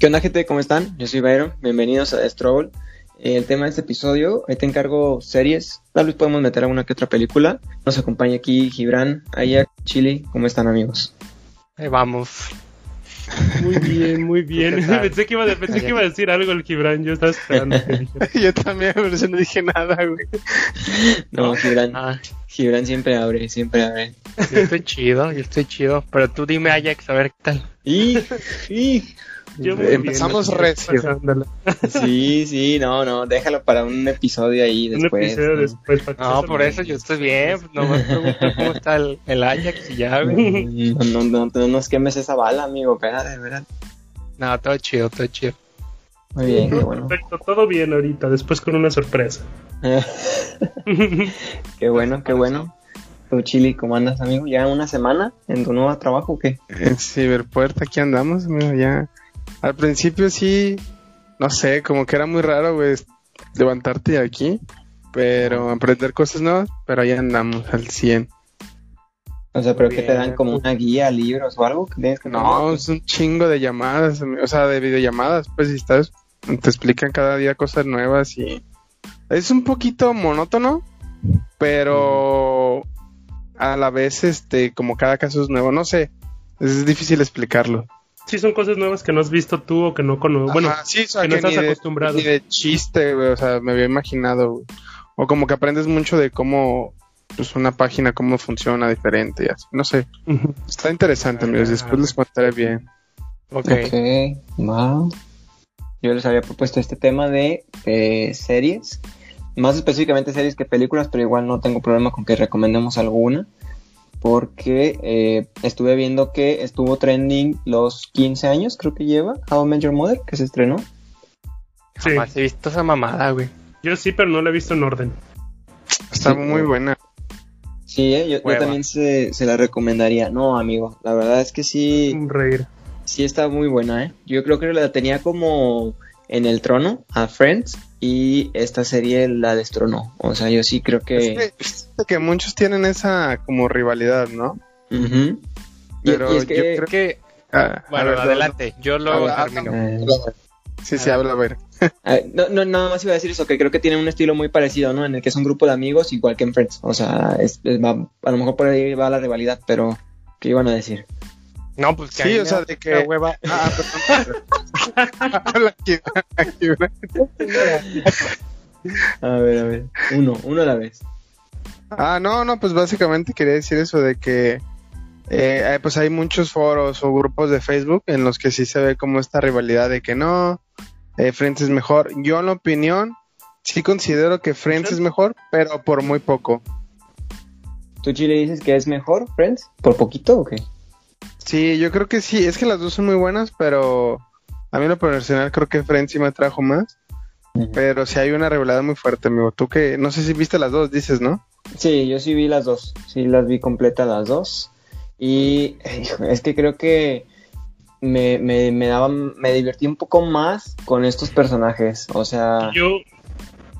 ¿Qué onda, gente? ¿Cómo están? Yo soy Byron. Bienvenidos a Stroll. El tema de este episodio, ahí te encargo series. Tal vez podemos meter alguna que otra película. Nos acompaña aquí Gibran, Ayak, Chili. ¿Cómo están, amigos? Ahí vamos. Muy bien, muy bien. pensé, que iba, a, pensé que iba a decir algo el Gibran. Yo estaba esperando Yo también, pero yo no dije nada, güey. No, Gibran. Ah. Gibran siempre abre, siempre abre. Yo estoy chido, yo estoy chido. Pero tú dime, Ajax, a ver qué tal. Y, y Empezamos recio. Sí, sí, no, no, déjalo para un episodio ahí después. Un episodio después. no, por eso yo estoy bien. No me pregunto cómo está el, el Ajax y ya, güey. No, no, no, no nos quemes esa bala, amigo, espérate, verdad. No, todo chido, todo chido. Muy bien, qué bueno. Perfecto, todo bien ahorita, después con una sorpresa. qué bueno, qué bueno. ¿Tu Chili, ¿cómo andas, amigo? ¿Ya una semana en tu nuevo trabajo o qué? En Ciberpuerta, aquí andamos, amigo, ya al principio sí, no sé, como que era muy raro, güey, levantarte aquí, pero aprender cosas nuevas, pero ahí andamos al 100. O sea, pero que te dan como una guía, libros o algo que No, es un chingo de llamadas, o sea, de videollamadas, pues si estás, te explican cada día cosas nuevas y es un poquito monótono, pero a la vez, este, como cada caso es nuevo, no sé, es difícil explicarlo sí son cosas nuevas que no has visto tú o que no conoces. Bueno, sí, que, no estás acostumbrado. ni de chiste, güey, o sea, me había imaginado, O como que aprendes mucho de cómo pues una página cómo funciona diferente y así. No sé. Está interesante, amigos. Después les contaré bien. Ok. okay. Wow. Yo les había propuesto este tema de eh, series. Más específicamente series que películas, pero igual no tengo problema con que recomendemos alguna porque eh, estuve viendo que estuvo trending los 15 años, creo que lleva, How I Met Your Mother, que se estrenó. Sí. Jamás he visto esa mamada, güey. Yo sí, pero no la he visto en orden. Está muy buena. Sí, ¿eh? yo, también se, la recomendaría. No, amigo, la verdad es que sí. Un reír. Sí está muy buena, ¿eh? Yo creo que la tenía como en el trono a Friends y esta serie la destronó. O sea, yo sí creo que... Es que, muchos tienen esa como rivalidad, ¿no? Pero yo creo que... Ah, bueno, adelante, yo lo termino. Eh. sí, sí, habla, a ver. no, no, nada más iba a decir eso, que creo que tienen un estilo muy parecido, ¿no? En el que es un grupo de amigos igual que en Friends. O sea, a lo mejor por ahí va la rivalidad, pero ¿qué iban a decir? No, pues que sí, o sea, de que hueva. Ah, a ver, a ver. Uno, uno a la vez. Ah, no, no, pues básicamente quería decir eso de que eh, pues hay muchos foros o grupos de Facebook en los que sí se ve como esta rivalidad de que no, eh, Friends es mejor. Yo en la opinión sí considero que Friends es mejor, pero por muy poco. ¿Tú Chile dices que es mejor Friends? ¿Por poquito o qué? Sí, yo creo que sí. Es que las dos son muy buenas, pero a mí en lo personal creo que Friends sí me trajo más. Pero sí hay una revelada muy fuerte, amigo. Tú que, no sé si viste las dos, dices, ¿no? Sí, yo sí vi las dos. Sí, las vi completas las dos. Y es que creo que me, me, me, daba, me divertí un poco más con estos personajes. O sea. Yo,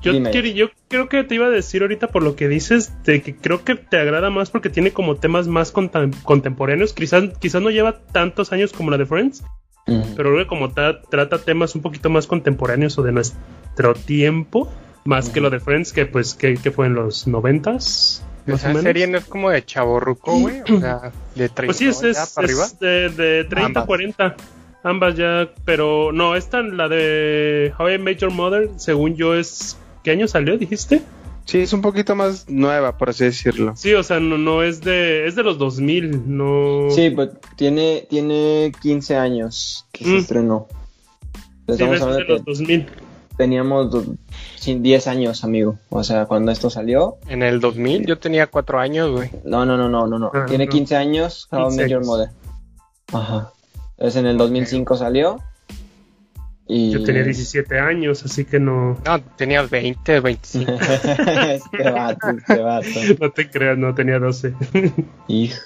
yo, yo, creo que te iba a decir ahorita por lo que dices, de que creo que te agrada más porque tiene como temas más contemporáneos. Quizás, quizás no lleva tantos años como la de Friends, pero creo que como trata temas un poquito más contemporáneos o de nuestro tiempo, más que lo de Friends, que pues que, fue en los noventas. Esa serie no es como de chaborruco, güey, o sea, de 30 Pues sí, es, de, de 30 a 40. Ambas ya, pero no, esta, la de How I Met Your Mother, según yo, es ¿Qué año salió, dijiste? Sí, es un poquito más nueva, por así decirlo. Sí, o sea, no, no es de es de los 2000, no. Sí, pues tiene tiene 15 años que se mm. estrenó. sí, es de los 2000. Teníamos 10 años, amigo. O sea, cuando esto salió. En el 2000 yo tenía 4 años, güey. No, no, no, no, no, no. Ah, tiene 15 años, How Major Mother. Ajá. Entonces en el 2005 salió yo tenía 17 años, así que no. No, tenía 20, 25. este vato, este vato. No te creas, no, tenía 12. Hijo.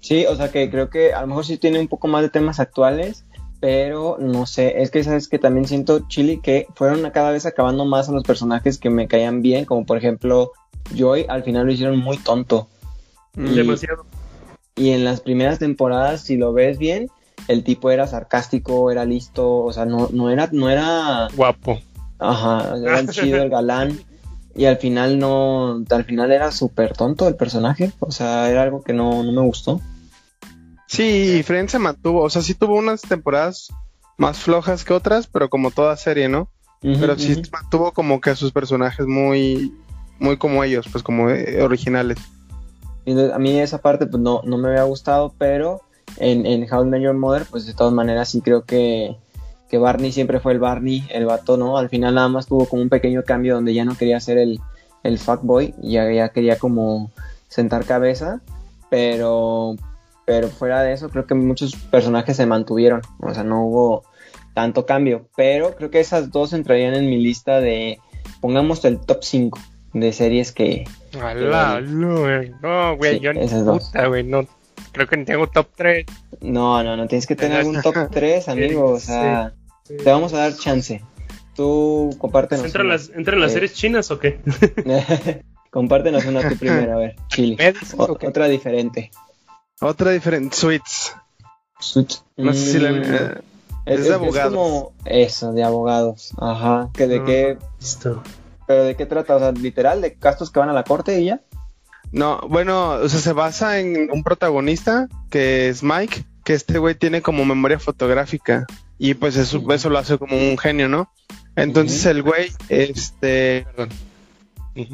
Sí, o sea que creo que a lo mejor sí tiene un poco más de temas actuales, pero no sé, es que sabes que también siento, Chili, que fueron cada vez acabando más a los personajes que me caían bien, como por ejemplo Joy, al final lo hicieron muy tonto. Demasiado. Y en las primeras temporadas, si lo ves bien, el tipo era sarcástico, era listo, o sea, no, no era, no era guapo. Ajá, era el chido, el galán. Y al final no, al final era súper tonto el personaje, o sea, era algo que no, no me gustó. Sí, Friends se mantuvo, o sea, sí tuvo unas temporadas más flojas que otras, pero como toda serie, ¿no? pero sí mantuvo como que a sus personajes muy, muy como ellos, pues como eh, originales. Y a mí esa parte pues no, no me había gustado, pero en, en How I Your Mother, pues de todas maneras sí creo que, que Barney siempre fue el Barney, el vato, ¿no? Al final nada más tuvo como un pequeño cambio donde ya no quería ser el, el fuckboy, ya, ya quería como sentar cabeza, pero, pero fuera de eso creo que muchos personajes se mantuvieron, o sea, no hubo tanto cambio, pero creo que esas dos entrarían en mi lista de, pongamos el top 5 de series que... no, güey, yo puta, güey, no, creo que tengo top 3. No, no, no, tienes que tener algún top 3, amigo, o sea, te vamos a dar chance. Tú compártenos. ¿Entran las, ¿entran las series chinas o qué? compártenos una tu primera, a ver, Chile. otra diferente. Otra diferente, Sweets. Sweets. No sé si la... Mm. Es, de abogados. como eso, de abogados. Ajá. ¿Que ¿De qué? Listo. ¿Pero de qué trata? O sea, literal, de castos que van a la corte y ya. No, bueno, o sea, se basa en un protagonista que es Mike, que este güey tiene como memoria fotográfica y pues eso, eso lo hace como un genio, ¿no? Entonces el güey, este, perdón,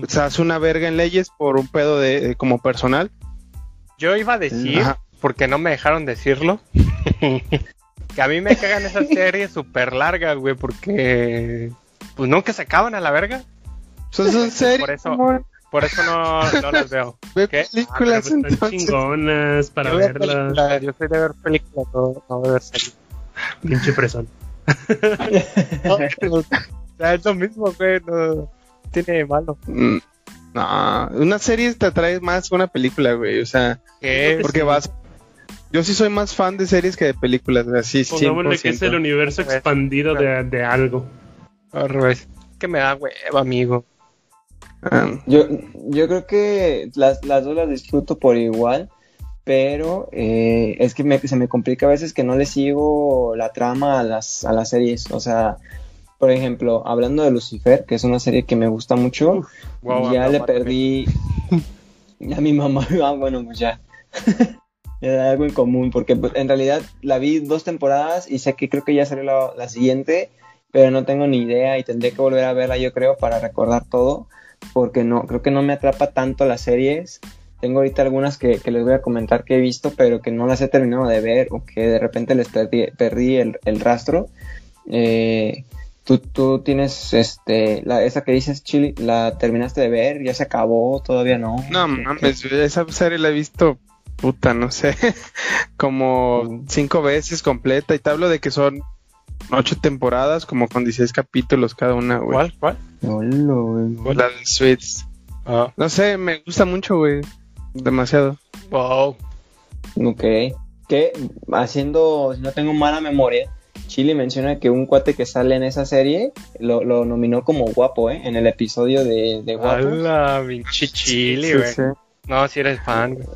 se hace una verga en leyes por un pedo de, como personal. Yo iba a decir, porque no me dejaron decirlo, que a mí me cagan esas series súper largas, güey, porque pues nunca se acaban a la verga. Son, series. Por eso, por eso no, no las veo. Ve películas ah, están chingonas para verlas. Yo soy de ver películas, no, no de ver series. Pinche fresón. o sea, es lo mismo, güey, no tiene malo. Mm, no, una serie te atrae más que una película, güey, o sea, ¿Qué? porque vas yo sí soy más fan de series que de películas, así Pongámosle que es el universo expandido de, de algo. Que me da huevo, amigo. Yo, yo creo que las, las dos las disfruto por igual, pero eh, es que se me complica a veces que no le sigo la trama a las, a las series. O sea, por ejemplo, hablando de Lucifer, que es una serie que me gusta mucho, ya le perdí. Ya mi mamá, ah, bueno, pues ya. Era algo en común, porque pues, en realidad la vi dos temporadas y sé que creo que ya salió la, la siguiente, pero no tengo ni idea y tendré que volver a verla, yo creo, para recordar todo porque no, creo que no me atrapa tanto las series. Tengo ahorita algunas que, les voy a comentar que he visto, pero que no las he terminado de ver o que de repente les perdí, el, rastro. Eh, ¿tú, tú tienes este, la, esa que dices, Chili, ¿la terminaste de ver? ¿Ya se acabó? ¿Todavía no? No mames, esa serie la he visto, puta, no sé, como mm. cinco veces completa y te hablo de que son ocho temporadas, como con 16 capítulos cada una, güey. ¿Cuál? ¿Cuál? Hola, La de Sweets. Ah. No sé, me gusta mucho, güey. Demasiado. Wow. Ok. Que haciendo, si no tengo mala memoria, Chile menciona que un cuate que sale en esa serie lo, nominó como guapo, ¿eh? En el episodio de, de guapo. Hola, pinche Chile, güey. No, si eres fan, güey.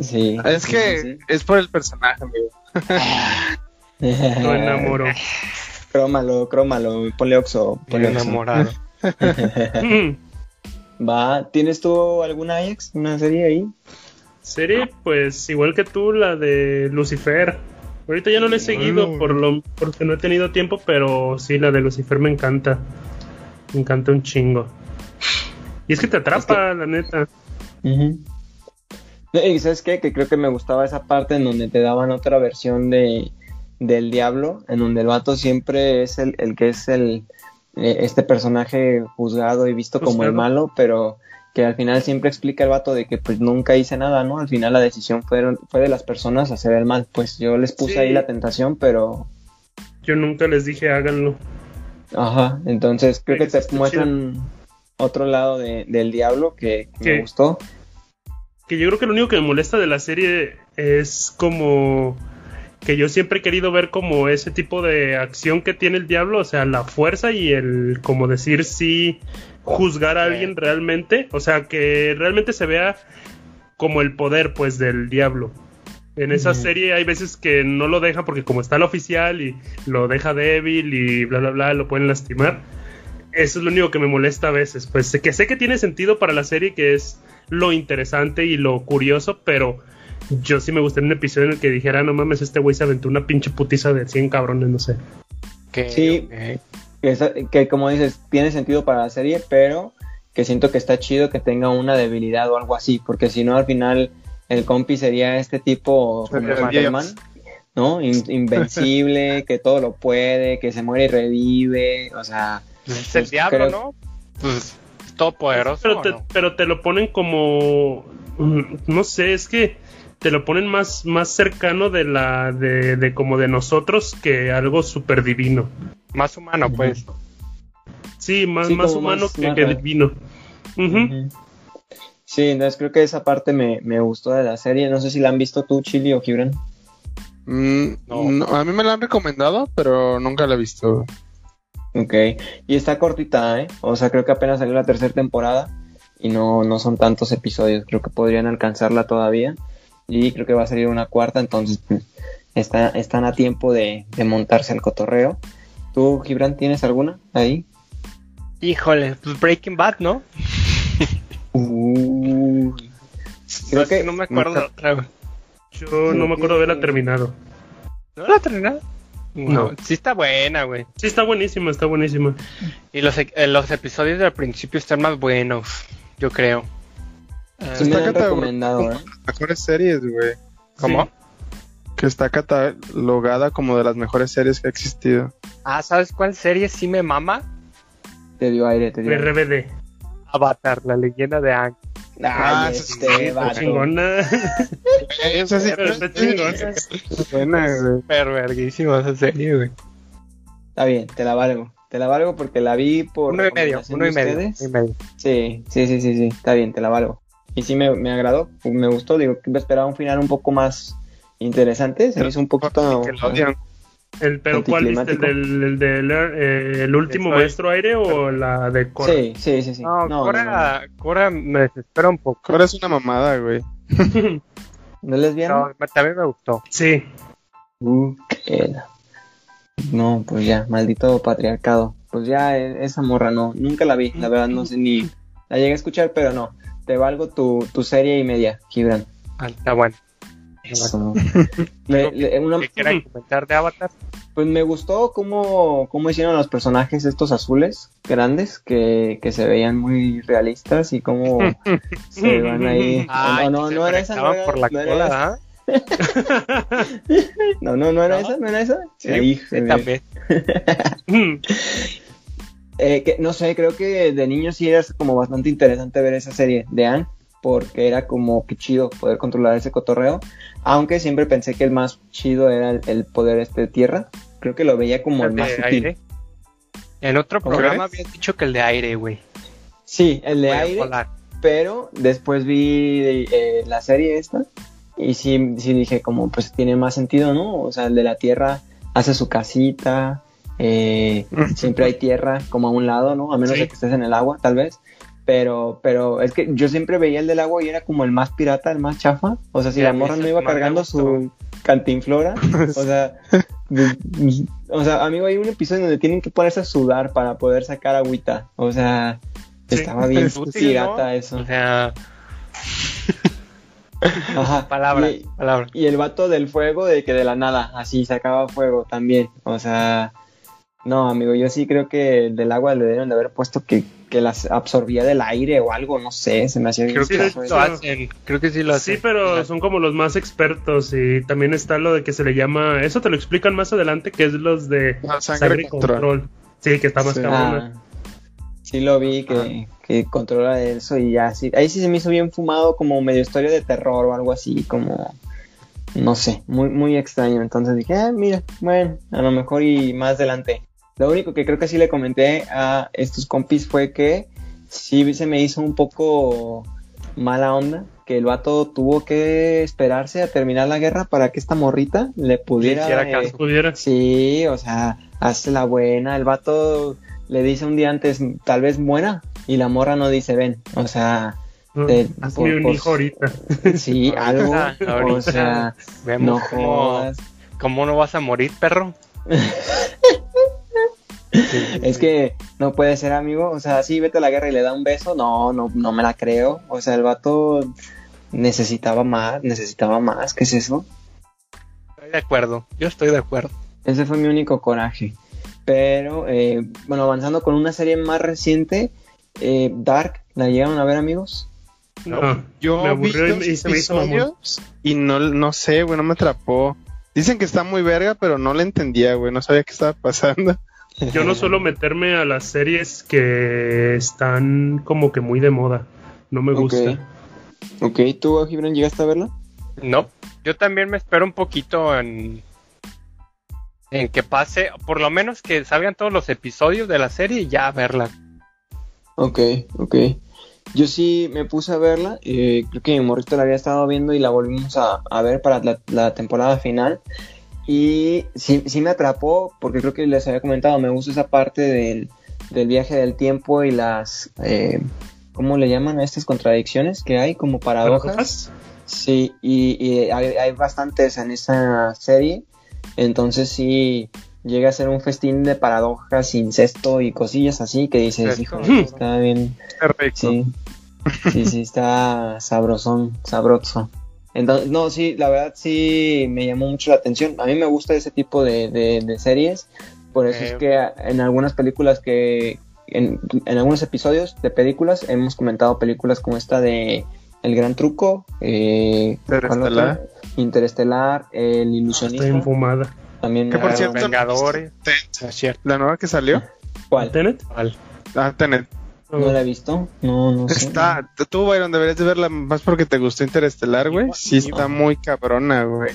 Sí. Es que es por el personaje, amigo. Lo enamoro. Crómalo, crómalo, ponle oxo. Ponle enamorado. Va, ¿tienes tú alguna Ajax? ¿Una serie ahí? Serie, pues igual que tú, la de Lucifer. Ahorita ya no la he seguido por lo, porque no he tenido tiempo, pero sí, la de Lucifer me encanta. Me encanta un chingo. Y es que te atrapa, la neta. Y sabes qué? Que creo que me gustaba esa parte en donde te daban otra versión de, del diablo, en donde el vato siempre es el, el que es el eh, este personaje juzgado y visto como el malo, pero que al final siempre explica el vato de que pues nunca hice nada, ¿no? Al final la decisión fue, fue de las personas hacer el mal. Pues yo les puse ahí la tentación, pero... Yo nunca les dije háganlo. Ajá, entonces creo que te muestran otro lado de, del diablo que, que me gustó. Que yo creo que lo único que me molesta de la serie es como que yo siempre he querido ver como ese tipo de acción que tiene el diablo, o sea, la fuerza y el como decir sí juzgar a alguien realmente, o sea, que realmente se vea como el poder pues del diablo. En esa serie hay veces que no lo dejan porque como está el oficial y lo deja débil y bla bla bla, lo pueden lastimar. Eso es lo único que me molesta a veces. Pues que sé que tiene sentido para la serie, que es lo interesante y lo curioso, pero yo sí me gustaría un episodio en el que dijera, no mames, este güey se aventó una pinche putiza de 100 cabrones, no sé. sí, que, como dices, tiene sentido para la serie, pero que siento que está chido que tenga una debilidad o algo así, porque si no al final el compi sería este tipo como Superman, ¿no? invencible, que todo lo puede, que se muere y revive, o sea... Es el pues, diablo, ¿no? Pues todo poderoso. Pero te, pero te lo ponen como... Mm, no sé, es que te lo ponen más, más cercano de la de, de como de nosotros que algo súper divino. Más humano, pues. Sí, más, más humano que, divino. Sí, entonces creo que esa parte me, gustó de la serie. No sé si la han visto tú, Chili o Gibran. Mm, no. a mí me la han recomendado, pero nunca la he visto. Ok, y está cortita, ¿eh? O sea, creo que apenas salió la tercera temporada y no, no son tantos episodios. Creo que podrían alcanzarla todavía y creo que va a salir una cuarta, entonces pues, están a tiempo de, montarse al cotorreo. ¿Tú, Gibran, tienes alguna ahí? Híjole, pues Breaking Bad, ¿no? creo que no me acuerdo otra. Yo no me acuerdo de haberla terminado. ¿No la terminado? No. Sí está buena, güey. Sí está buenísima, está buenísima. Y los, e, los episodios del principio están más buenos, yo creo. Se está recomendado, ¿eh? Mejores series, güey. ¿Cómo? Que está catalogada como de las mejores series que ha existido. Ah, ¿sabes cuál serie sí me mama? Te dio aire, te dio RBD. Avatar, la leyenda de Aang. Ah, este, va chingona. Esa sí está chingona. Buena, güey. Perverguísima esa serie, güey. Está bien, te la valgo. Te la valgo porque la vi por. Uno y medio, uno y medio, y medio. Sí, sí, sí, sí, sí. Está bien, te la valgo y sí me, me agradó, me gustó, digo, que esperaba un final un poco más interesante, se me hizo un poquito... El, ¿Pero cuál viste? ¿El del, eh, el último maestro aire o la de Cora? Sí, sí, sí. sí. No, Cora, Cora me desespera un poco. Cora es una mamada, güey. ¿No les vieron? No, también me gustó. Sí. Uh, no, pues ya, maldito patriarcado. Pues ya, e, esa morra no, nunca la vi, la verdad no sé ni... La llegué a escuchar, pero no te valgo tu, tu serie y media, Gibran. Ah, está bueno. ¿Qué quieras comentar de Avatar? Pues me gustó cómo, cómo hicieron los personajes estos azules grandes que, que se veían muy realistas y cómo se van ahí. no, no, no era esa. No era, por la no cola, no, no, no era esa, no era esa. Sí, sí también. Eh, que, no sé, creo que de niño sí era como bastante interesante ver esa serie de Anne, porque era como que chido poder controlar ese cotorreo, aunque siempre pensé que el más chido era el, poder este de tierra, creo que lo veía como el, más Aire. En otro programa habías dicho que el de aire, güey. Sí, el de aire, pero después vi eh, la serie esta y sí, sí dije como pues tiene más sentido, ¿no? O sea, el de la tierra hace su casita, eh, siempre hay tierra como a un lado, ¿no? A menos de que estés en el agua, tal vez. Pero, pero es que yo siempre veía el del agua y era como el más pirata, el más chafa. O sea, si la morra no iba cargando su cantinflora, o sea, o sea, amigo, hay un episodio donde tienen que ponerse a sudar para poder sacar agüita. O sea, estaba bien pirata eso. O sea, Ajá. Palabra, y, palabra. Y el vato del fuego, de que de la nada, así sacaba fuego también. O sea, no, amigo, yo sí creo que del agua le deben de haber puesto que, las absorbía del aire o algo, no sé, se me hacía Creo que sí lo hacen, creo que sí lo hacen. Sí, pero son como los más expertos y también está lo de que se le llama, eso te lo explican más adelante, que es los de sangre, control. Sí, que está más sí. Ah, sí lo vi que, que controla eso y ya, sí, ahí sí se me hizo bien fumado como medio historia de terror o algo así, como no sé, muy, muy extraño. Entonces dije, ah, mira, bueno, a lo mejor y más adelante lo único que creo que sí le comenté a estos compis fue que sí se me hizo un poco mala onda que el vato tuvo que esperarse a terminar la guerra para que esta morrita le pudiera... Sí, pudiera. sí o sea, hace la buena, el vato le dice un día antes, tal vez muera, y la morra no dice ven, o sea, hazme un hijo ahorita. Sí, algo. o sea, vemos cómo, cómo no vas a morir, perro. es que no puede ser amigo, o sea, sí, vete a la guerra y le da un beso, no, no, no me la creo, o sea, el vato necesitaba más, necesitaba más, ¿qué es eso? Estoy de acuerdo, yo estoy de acuerdo. Ese fue mi único coraje. Pero, eh, bueno, avanzando con una serie más reciente, eh, Dark, ¿la llegaron a ver, amigos? No, yo me aburrió y, se me hizo Y no, no sé, güey, no me atrapó. Dicen que está muy verga, pero no la entendía, güey, no sabía qué estaba pasando. Yo no suelo meterme a las series que están como que muy de moda. No me gusta. Ok, ¿tú, Gibran, llegaste a verla? No, yo también me espero un poquito en, en que pase, por lo menos que salgan todos los episodios de la serie y ya verla. Ok, ok. Yo sí me puse a verla, eh, creo que mi morrito la había estado viendo y la volvimos a, ver para la, temporada final. Y sí, sí me atrapó, porque creo que les había comentado, me gusta esa parte del, viaje del tiempo y las... Eh, ¿Cómo le llaman a estas contradicciones que hay como paradojas? Sí, y, hay, hay, bastantes en esa serie. Entonces sí llega a ser un festín de paradojas, incesto y cosillas así que dices, hijo, está bien. Sí, sí, sí, está sabrosón, sabroso. Entonces, no, sí, la verdad sí me llamó mucho la atención. A mí me gusta ese tipo de, de, series. Por eso es que en algunas películas que, en, en, algunos episodios de películas hemos comentado películas como esta de El Gran Truco, eh, Interestelar, Interestelar El Ilusionista. Está infumada. También que por cierto, Vengadores. La nueva que salió. ¿Cuál? ¿Tenet? Ah, Tenet. No la he visto. No, no sé. Está, tú, Byron, deberías de verla más porque te gustó Interestelar, güey. Sí, está muy cabrona, güey.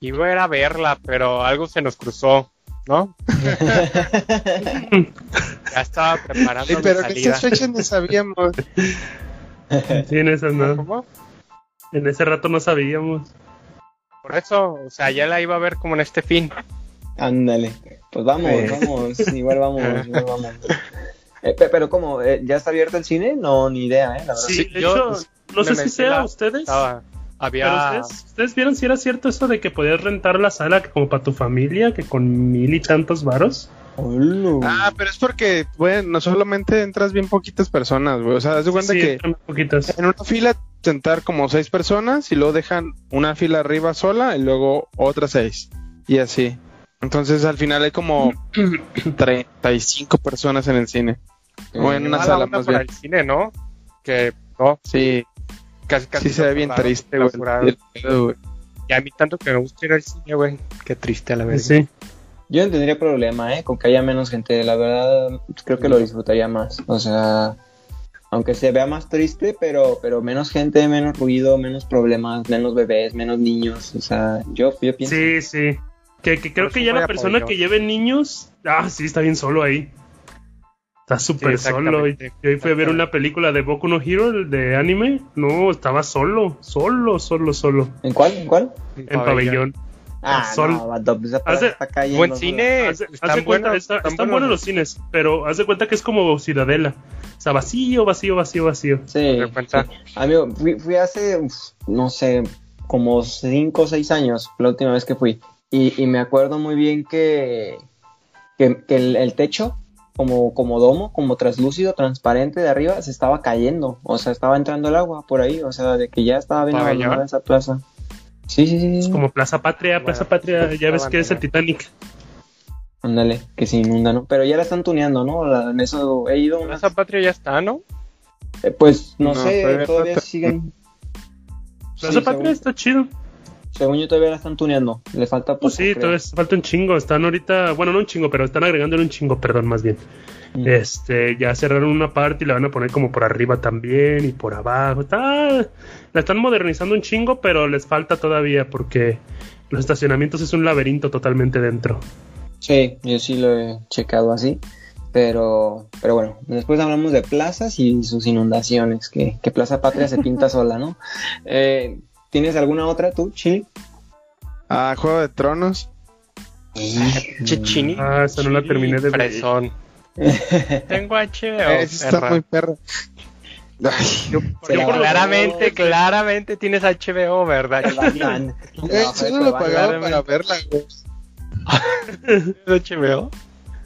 Iba a ir a verla, pero algo se nos cruzó. ¿no? ya estaba preparando. Sí, pero que esas fechas no sabíamos. Sí, en esas no. En ese rato no sabíamos. Por eso, o sea, ya la iba a ver como en este fin. Ándale. Pues vamos, vamos, igual vamos, igual vamos. Eh, pero como, eh, ¿ya está abierto el cine? No, ni idea, ¿eh? La verdad. Sí, de hecho, no sé si sea ustedes. Había... ustedes, vieron si era cierto eso de que podías rentar la sala como para tu familia, que con mil y tantos varos? Ah, pero es porque, bueno, no solamente entras bien poquitas personas, güey. O sea, das cuenta que en una fila sentar como seis personas y luego dejan una fila arriba sola y luego otras seis. Y así. Entonces al final hay como 35 personas en el cine. O en una sala más bien. el cine, ¿no? Que no. Sí. Casi, casi sí se ve bien triste, güey. Y a mí tanto que me gusta ir al cine, güey. Qué triste a la vez. Sí. Yo no tendría problema, ¿eh? Con que haya menos gente. La verdad, creo que lo disfrutaría más. O sea, aunque se vea más triste, pero, pero menos gente, menos ruido, menos problemas, menos bebés, menos niños. O sea, yo, yo pienso. Sí, sí. Que, creo que ya la persona que lleve niños. Ah, sí, está bien solo ahí. Está súper solo. Y, hoy fui a ver una película de Boku no Hero de anime. No, estaba solo, solo, solo, solo. ¿En cuál? ¿En cuál? En, pabellón. Ah, Sol. No, buen cine. están, buenos los cines, pero haz de cuenta que es como Ciudadela. O sea, vacío, vacío, vacío, vacío. Sí. Amigo, fui, hace, no sé, como 5 o 6 años, la última vez que fui. Y, me acuerdo muy bien que, que, el, techo como, como domo, como translúcido, transparente de arriba, se estaba cayendo. O sea, estaba entrando el agua por ahí. O sea, de que ya estaba bien abandonada esa plaza. Sí, sí, sí. Es como Plaza Patria, Plaza Patria, ya ves que es el Titanic. Ándale, que se inunda, ¿no? Pero ya la están tuneando, ¿no? en eso he ido. Plaza Patria ya está, ¿no? Eh, pues no, sé, todavía siguen. Plaza Patria está chido. Según yo todavía la están tuneando, le falta pues sí, todavía falta un chingo, están ahorita, bueno, no un chingo, pero están agregándole un chingo, perdón, más bien. Mm. Este, ya cerraron una parte y la van a poner como por arriba también y por abajo. Está, la están modernizando un chingo, pero les falta todavía porque los estacionamientos es un laberinto totalmente dentro. Sí, yo sí lo he checado así. Pero, pero bueno, después hablamos de plazas y sus inundaciones, que, que Plaza Patria se pinta sola, ¿no? Eh, ¿Tienes alguna otra tú, Chili? Ah, Juego de Tronos. Chichini. Ah, esa no la terminé de ver. Tengo HBO. está muy perro. claramente, claramente tienes HBO, ¿verdad? Yo no lo pagaba para verla, HBO?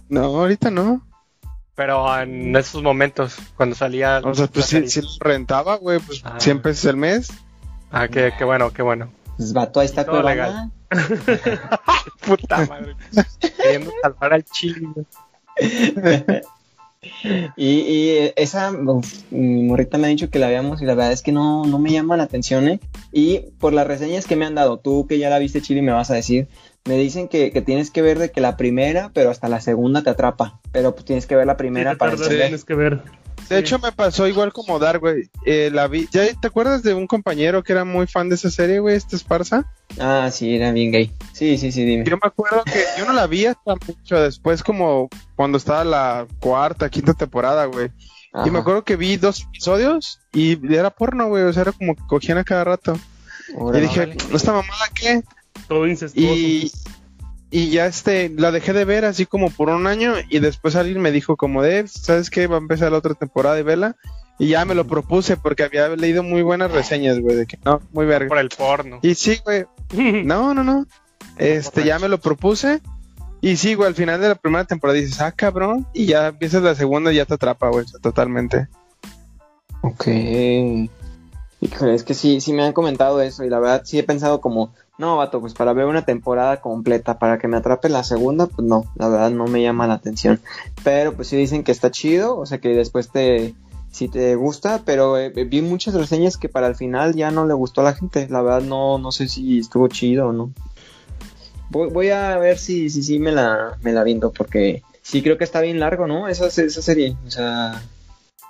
No, ahorita no. Pero en esos momentos, cuando salía. O sea, pues si, lo rentaba, güey, pues ah. 100 pesos el mes. Ah, qué, qué bueno, qué bueno. Pues vato, ahí está. Puta madre. Queriendo salvar al chile. y, y, esa, mi morrita me ha dicho que la veamos y la verdad es que no, no me llama la atención, ¿eh? Y por las reseñas que me han dado, tú que ya la viste Chile me vas a decir, me dicen que, que, tienes que ver de que la primera, pero hasta la segunda te atrapa. Pero pues tienes que ver la primera para entender. Tienes que ver. De hecho, me pasó igual como Dark, güey. Eh, la vi. ¿Ya te acuerdas de un compañero que era muy fan de esa serie, güey? Este Esparza. Ah, sí, era bien gay. Sí, sí, sí, dime. Yo me acuerdo que yo no la vi hasta mucho después, como cuando estaba la cuarta, quinta temporada, güey. Y me acuerdo que vi dos episodios y era porno, güey. O sea, era como que cogían a cada rato. y dije, ¿esta mamada qué? Todo incestuoso. Y, y ya este, la dejé de ver así como por un año y después alguien me dijo como de, ¿sabes qué? Va a empezar la otra temporada de vela. Y ya me lo propuse porque había leído muy buenas reseñas, güey, de que no, muy verga. Por el porno. Y sí, güey. No, no, no. Este, ya me lo propuse. Y sí, güey, al final de la primera temporada dices, ah, cabrón. Y ya empiezas la segunda y ya te atrapa, güey, totalmente. Ok. Híjole, es que sí, sí me han comentado eso y la verdad sí he pensado como, no, vato, pues para ver una temporada completa, para que me atrape la segunda, pues no, la verdad no me llama la atención. Pero pues sí dicen que está chido, o sea que después te, si te gusta, pero eh, vi muchas reseñas que para el final ya no le gustó a la gente. La verdad no, no sé si estuvo chido o no. Voy, a ver si, si, si me la, me la viendo, porque sí creo que está bien largo, ¿no? Esa, esa serie, o sea...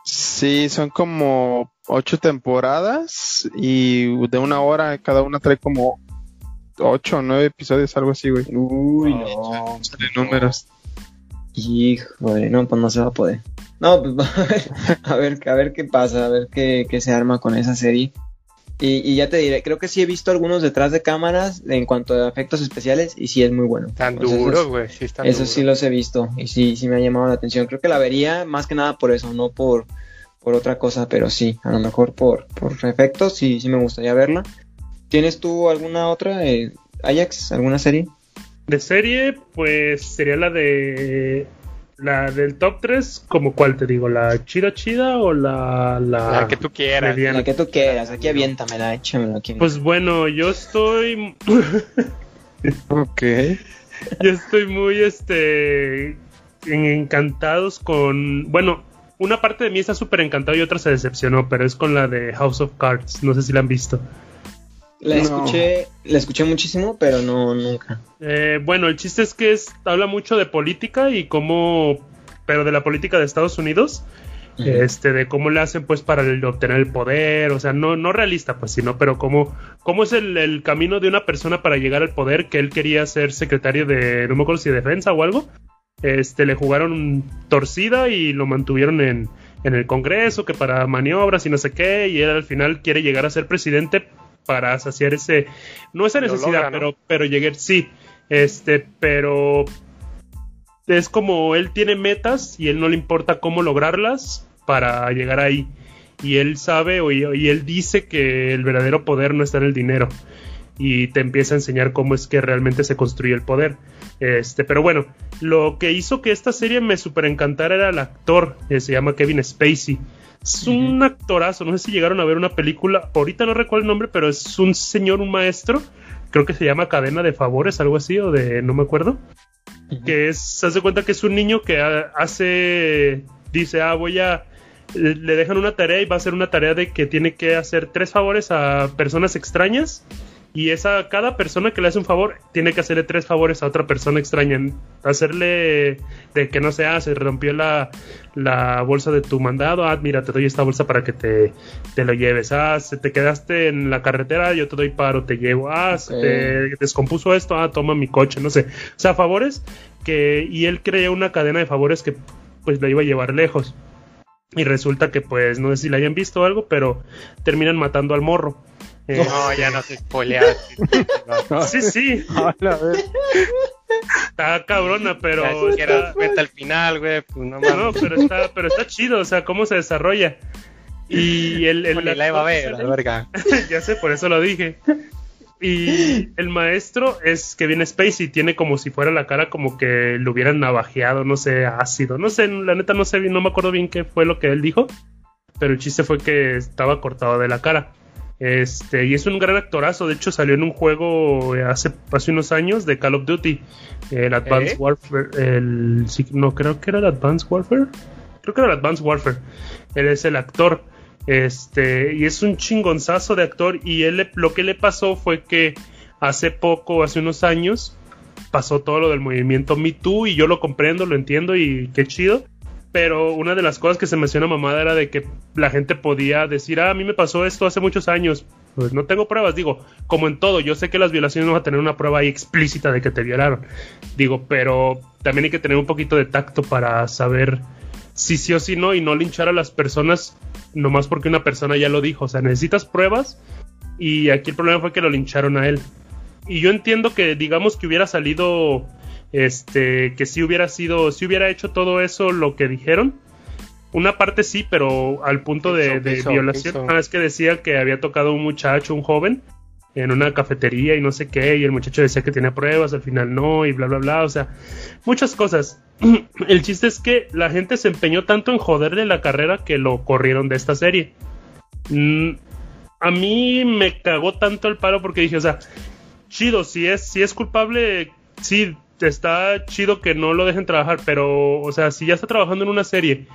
Sí, son como ocho temporadas y de una hora cada una trae como ocho o nueve episodios, algo así, güey. Uy, no. Sale números. Híjole, no, pues no se va a poder. No, pues a ver, a ver, qué pasa, a ver qué, qué se arma con esa serie. Y, y, ya te diré, creo que sí he visto algunos detrás de cámaras en cuanto a efectos especiales y sí es muy bueno. Tan duro, güey. Sí eso sí los he visto y sí, sí me ha llamado la atención. Creo que la vería más que nada por eso, no por, por otra cosa, pero sí, a lo mejor por, por efectos sí, sí me gustaría verla. ¿Tienes tú alguna otra, eh, Ajax, alguna serie? De serie, pues sería la de la del top 3, como cuál te digo, la chida chida o la la, que tú quieras, la que tú quieras, aquí aviéntamela, échamelo aquí. Pues bueno, yo estoy Ok. Yo estoy muy este encantados con, bueno, una parte de mí está súper encantado y otra se decepcionó, pero es con la de House of Cards, no sé si la han visto. La escuché, la escuché muchísimo, pero no nunca. Eh, bueno, el chiste es que es, habla mucho de política y cómo, pero de la política de Estados Unidos, este, de cómo le hacen pues para obtener el poder, o sea, no, no realista pues, sino, pero cómo, cómo es el, camino de una persona para llegar al poder, que él quería ser secretario de, no me acuerdo si de defensa o algo, este, le jugaron torcida y lo mantuvieron en, en el Congreso, que para maniobras y no sé qué, y él al final quiere llegar a ser presidente para saciar ese, no esa necesidad, pero, pero llegar, sí, este, pero es como él tiene metas y él no le importa cómo lograrlas para llegar ahí. Y él sabe o, y él dice que el verdadero poder no está en el dinero. Y te empieza a enseñar cómo es que realmente se construye el poder. Este, pero bueno, lo que hizo que esta serie me super encantara era el actor, que se llama Kevin Spacey. Es un actorazo, no sé si llegaron a ver una película, ahorita no recuerdo el nombre, pero es un señor, un maestro, creo que se llama Cadena de Favores, algo así, o de, no me acuerdo, que es, se hace cuenta que es un niño que hace, dice, ah, voy a, le dejan una tarea y va a hacer una tarea de que tiene que hacer tres favores a personas extrañas y esa cada persona que le hace un favor tiene que hacerle tres favores a otra persona extraña. Hacerle de que no se hace rompió la, la bolsa de tu mandado ah mira te doy esta bolsa para que te, te lo lleves. Ah se te quedaste en la carretera yo te doy paro te llevo. Ah se te descompuso esto ah toma mi coche no sé. O sea favores que y él creó una cadena de favores que pues la iba a llevar lejos. Y resulta que pues no sé si la hayan visto o algo pero terminan matando al morro no, ya no se spoilea. sí, sí. Está cabrona, pero. está... al final, güey. Pues no, no, pero está, pero está chido, o sea, cómo se desarrolla. Y el, el la iba a ver, la verga. ya sé, por eso lo dije. Y el maestro es que viene Space y tiene como si fuera la cara como que lo hubieran navajeado, no sé, ácido. No sé, la neta no sé, no me acuerdo bien qué fue lo que él dijo. Pero el chiste fue que estaba cortado de la cara. Este, y es un gran actorazo. De hecho, salió en un juego hace, hace unos años de Call of Duty. El Advanced ¿Eh? Warfare. El, no, creo que era el Advanced Warfare. Creo que era el Advanced Warfare. Él es el actor. Este, y es un chingonzazo de actor. Y él lo que le pasó fue que hace poco, hace unos años, pasó todo lo del movimiento Me Too. Y yo lo comprendo, lo entiendo y qué chido. Pero una de las cosas que se menciona mamada era de que la gente podía decir, ah, a mí me pasó esto hace muchos años. Pues no tengo pruebas, digo, como en todo, yo sé que las violaciones no van a tener una prueba ahí explícita de que te violaron. Digo, pero también hay que tener un poquito de tacto para saber si sí o si no y no linchar a las personas nomás porque una persona ya lo dijo. O sea, necesitas pruebas y aquí el problema fue que lo lincharon a él. Y yo entiendo que digamos que hubiera salido, este, que si hubiera sido, si hubiera hecho todo eso lo que dijeron. Una parte sí, pero al punto de, violación. Ah, es que decía que había tocado un muchacho, un joven, en una cafetería y no sé qué, y el muchacho decía que tenía pruebas, al final no, y bla, bla, bla, o sea, muchas cosas. el chiste es que la gente se empeñó tanto en joderle la carrera que lo corrieron de esta serie. Mm, a mí me cagó tanto el palo porque dije, o sea, chido, si es, si es culpable, sí, está chido que no lo dejen trabajar, pero, o sea, si ya está trabajando en una serie,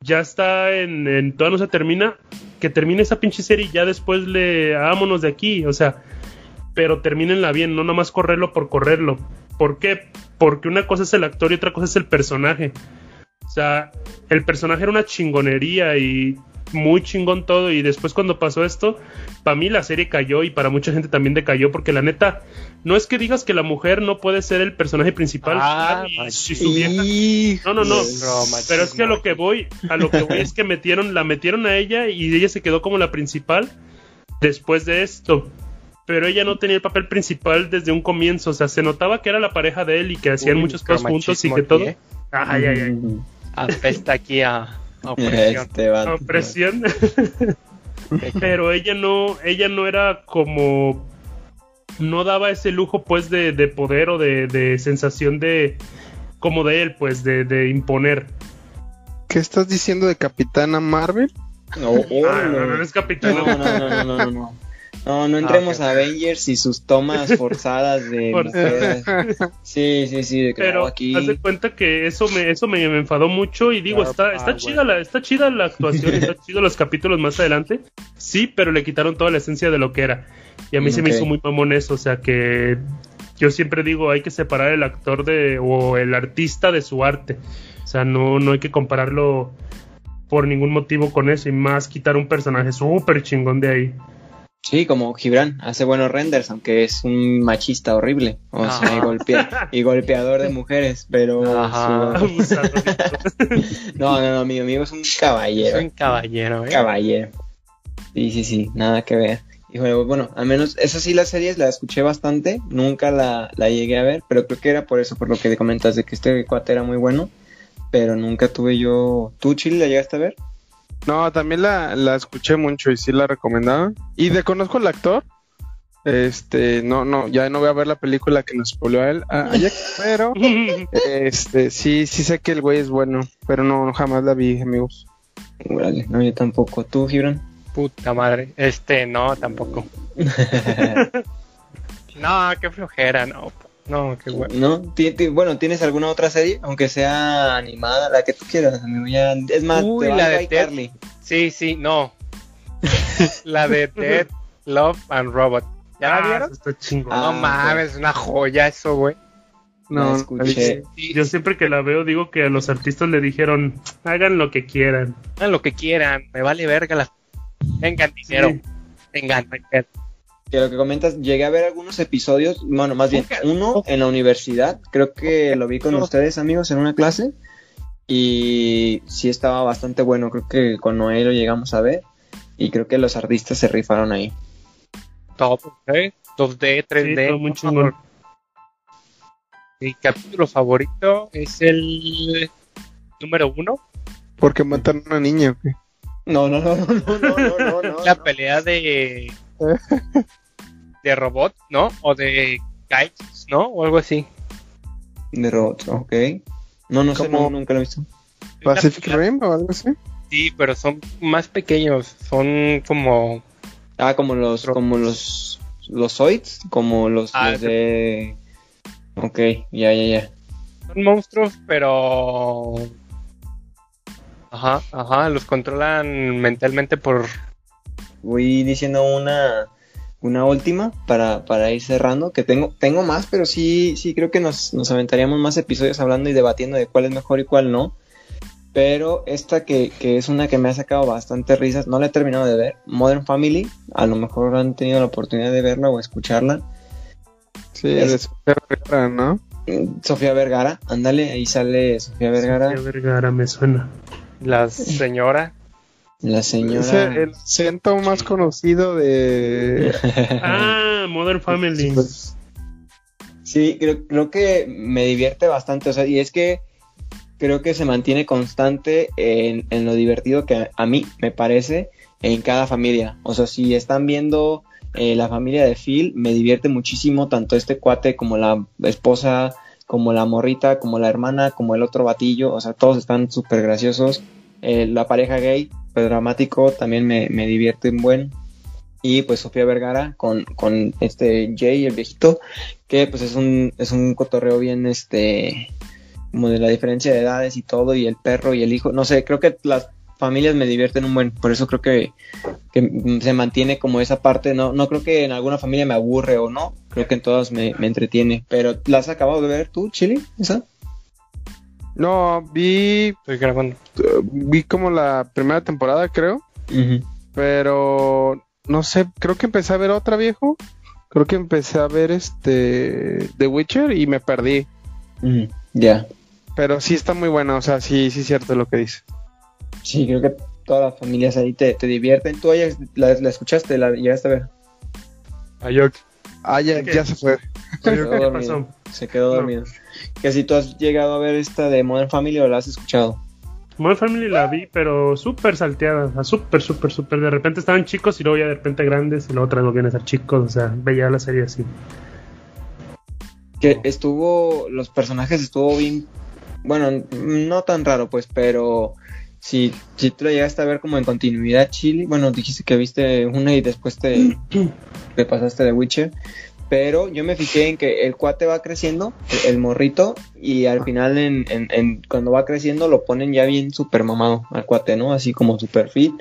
ya está en, todavía no se termina, que termine esa pinche serie y ya después le vámonos de aquí, o sea, pero termínenla bien, no nada más correrlo por correrlo. ¿Por qué? Porque una cosa es el actor y otra cosa es el personaje. O sea, el personaje era una chingonería y muy chingón todo y después cuando pasó esto, para mí la serie cayó y para mucha gente también decayó porque la neta, no es que digas que la mujer no puede ser el personaje principal ah, No, no, no, pero es que a lo que voy, a lo que voy es que metieron, la metieron a ella y ella se quedó como la principal después de esto pero ella no tenía el papel principal desde un comienzo. O sea, se notaba que era la pareja de él y que hacían muchos cosas juntos y que todo. ¿eh? Ay, ay, ay. Apesta aquí a, opresión. opresión. pero ella no, ella no era como. No daba ese lujo, pues, de, de poder o de, de, sensación de. Como de él, pues, de, de imponer. ¿Qué estás diciendo de Capitana Marvel? No, ah, no, no, no, es Capitana. no, no, no, no. no. No, no entremos a Avengers y sus tomas forzadas de Sí, sí, sí, Pero aquí. haz de cuenta que eso me, eso me, enfadó mucho y digo, está, está chida la, está chida la actuación, está chido los capítulos más adelante. Sí, pero le quitaron toda la esencia de lo que era. Y a mí se me hizo muy mamón eso, o sea que yo siempre digo, hay que separar el actor de, o el artista de su arte. O sea, no, no hay que compararlo por ningún motivo con eso y más quitar un personaje súper chingón de ahí. Sí, como Gibran, hace buenos renders, aunque es un machista horrible. O sea, y, golpeador de mujeres, pero. no, no, no, mi amigo es un caballero. Es un caballero, ¿eh? Caballero. Sí, sí, sí, nada que ver. Y bueno, al menos esas sí las series la escuché bastante, nunca la, la llegué a ver, pero creo que era por eso, por lo que comentas de que este cuate era muy bueno, pero nunca tuve yo... ¿Tú, Chile, la llegaste a ver? No, también la, la escuché mucho y sí la recomendaba. Y de conozco al actor. Este, no, no, ya no voy a ver la película que nos spoileó a él, pero este, sí, sí sé que el güey es bueno, pero no, jamás la vi, amigos. Vale, no, yo tampoco. ¿Tú, Gibran? Puta madre. Este, no, tampoco. no, qué flojera, no. No, qué bueno. ¿No? Bueno, ¿tienes alguna otra serie? Aunque sea animada, la que tú quieras, amigo. Ya... Es más, Uy, la de Ted. Sí, sí, no. la de Ted, Love and Robot. ¿Ya la ah, vieron? Está chingón. no ah, mames, es una joya eso, güey. No, escuché. Yo siempre que la veo digo que a los artistas le dijeron, hagan lo que quieran. Hagan lo que quieran, me vale verga la... Vengan dinero. Vengan, vengan que lo que comentas, llegué a ver algunos episodios, bueno, más bien uno en la universidad, creo que lo vi con ustedes amigos en una clase y sí estaba bastante bueno, creo que con Noé lo llegamos a ver y creo que los artistas se rifaron ahí. Top, ¿eh? 2D, 3D. Mi capítulo favorito es el número uno. Porque mataron a una niña, No, no, no, no, no, no, no, no. La pelea de. de robot, ¿no? O de kites, ¿no? O algo así. De robots, ok. No, no sé, no, nunca lo he visto. ¿Pacific Rim o algo así? Sí, pero son más pequeños. Son como. Ah, como los. como los. Los Zoids. Como los, Ah, los de. Ok, ya, ya, ya. Son monstruos, pero. Ajá, ajá. Los controlan mentalmente por. Voy diciendo una. Una última para, para ir cerrando. Que tengo, tengo más, pero sí, sí creo que nos, nos aventaríamos más episodios hablando y debatiendo de cuál es mejor y cuál no. Pero esta que, que es una que me ha sacado bastante risas, no la he terminado de ver. Modern Family, a lo mejor han tenido la oportunidad de verla o escucharla. Sí, Es- de Sofía Vergara, ¿no? Sofía Vergara, ándale, ahí sale Sofía Vergara, Sofía Vergara me suena. La señora. La Es señora. el acento más conocido de... Ah, Modern Family. Sí, creo, creo que me divierte bastante, o sea, y es que creo que se mantiene constante en, en lo divertido que a, a mí me parece en cada familia. O sea, si están viendo eh, la familia de Phil, me divierte muchísimo tanto este cuate como la esposa, como la morrita, como la hermana, como el otro batillo, o sea, todos están súper graciosos. Eh, la pareja gay, pues dramático, también me, me divierte un buen. Y pues Sofía Vergara con, con este Jay, el viejito, que pues es un, es un cotorreo bien, este, como de la diferencia de edades y todo, y el perro y el hijo, no sé, creo que las familias me divierten un buen, por eso creo que, que se mantiene como esa parte, no, no creo que en alguna familia me aburre o no, creo que en todas me, me entretiene, pero ¿la has acabado de ver tú, Chili? ¿Esa? No, vi, Estoy grabando. vi como la primera temporada, creo. Pero no sé, creo que empecé a ver otra, viejo. Creo que empecé a ver este The Witcher y me perdí. Ya, Pero sí está muy buena, o sea, sí, sí es cierto lo que dice. sí, creo que todas las familias ahí te, te divierten, tú ya la, la escuchaste, la llegaste a ver. Ayok. Ya, se fue. Se Oye, quedó ¿Qué dormido. pasó? Se quedó No. dormido. Que si tú has llegado a ver esta de Modern Family o la has escuchado. Modern Family la vi, pero súper salteada. Súper, súper, súper. De repente estaban chicos y luego ya de repente grandes y luego otra vez volvían a ser chicos. O sea, veía la serie así. Que estuvo, los personajes estuvo bien, bueno, no tan raro pues, pero si, si tú la llegaste a ver como en continuidad Chile, bueno, dijiste que viste una y después te, te pasaste de Witcher, pero yo me fijé en que el cuate va creciendo, el morrito, y al final en, en, en- cuando va creciendo lo ponen ya bien super mamado al cuate, ¿no? Así como super fit.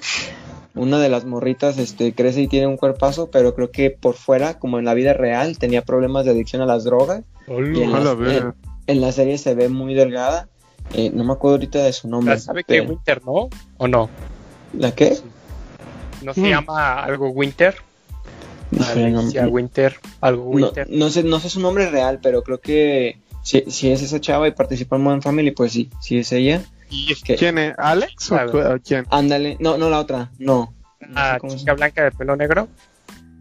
Una de las morritas este, crece y tiene un cuerpazo, pero creo que por fuera, como en la vida real, tenía problemas de adicción a las drogas. Y en, la en- en la serie se ve muy delgada. Eh, no me acuerdo ahorita de su nombre. ¿Sabe que Winter no? ¿O no? ¿La qué? ¿No se Mm. llama algo Winter? Híjole, no- Alicia Winter. Algo no, Winter. no sé, no sé su nombre real, pero creo que si, si es esa chava y participa en Modern Family, pues sí, sí es ella. Y es ¿Qué? ¿Quién es? ¿Alex o, quién? Ándale, no, no la otra, no. No, sé la cómo se- chica blanca de pelo negro.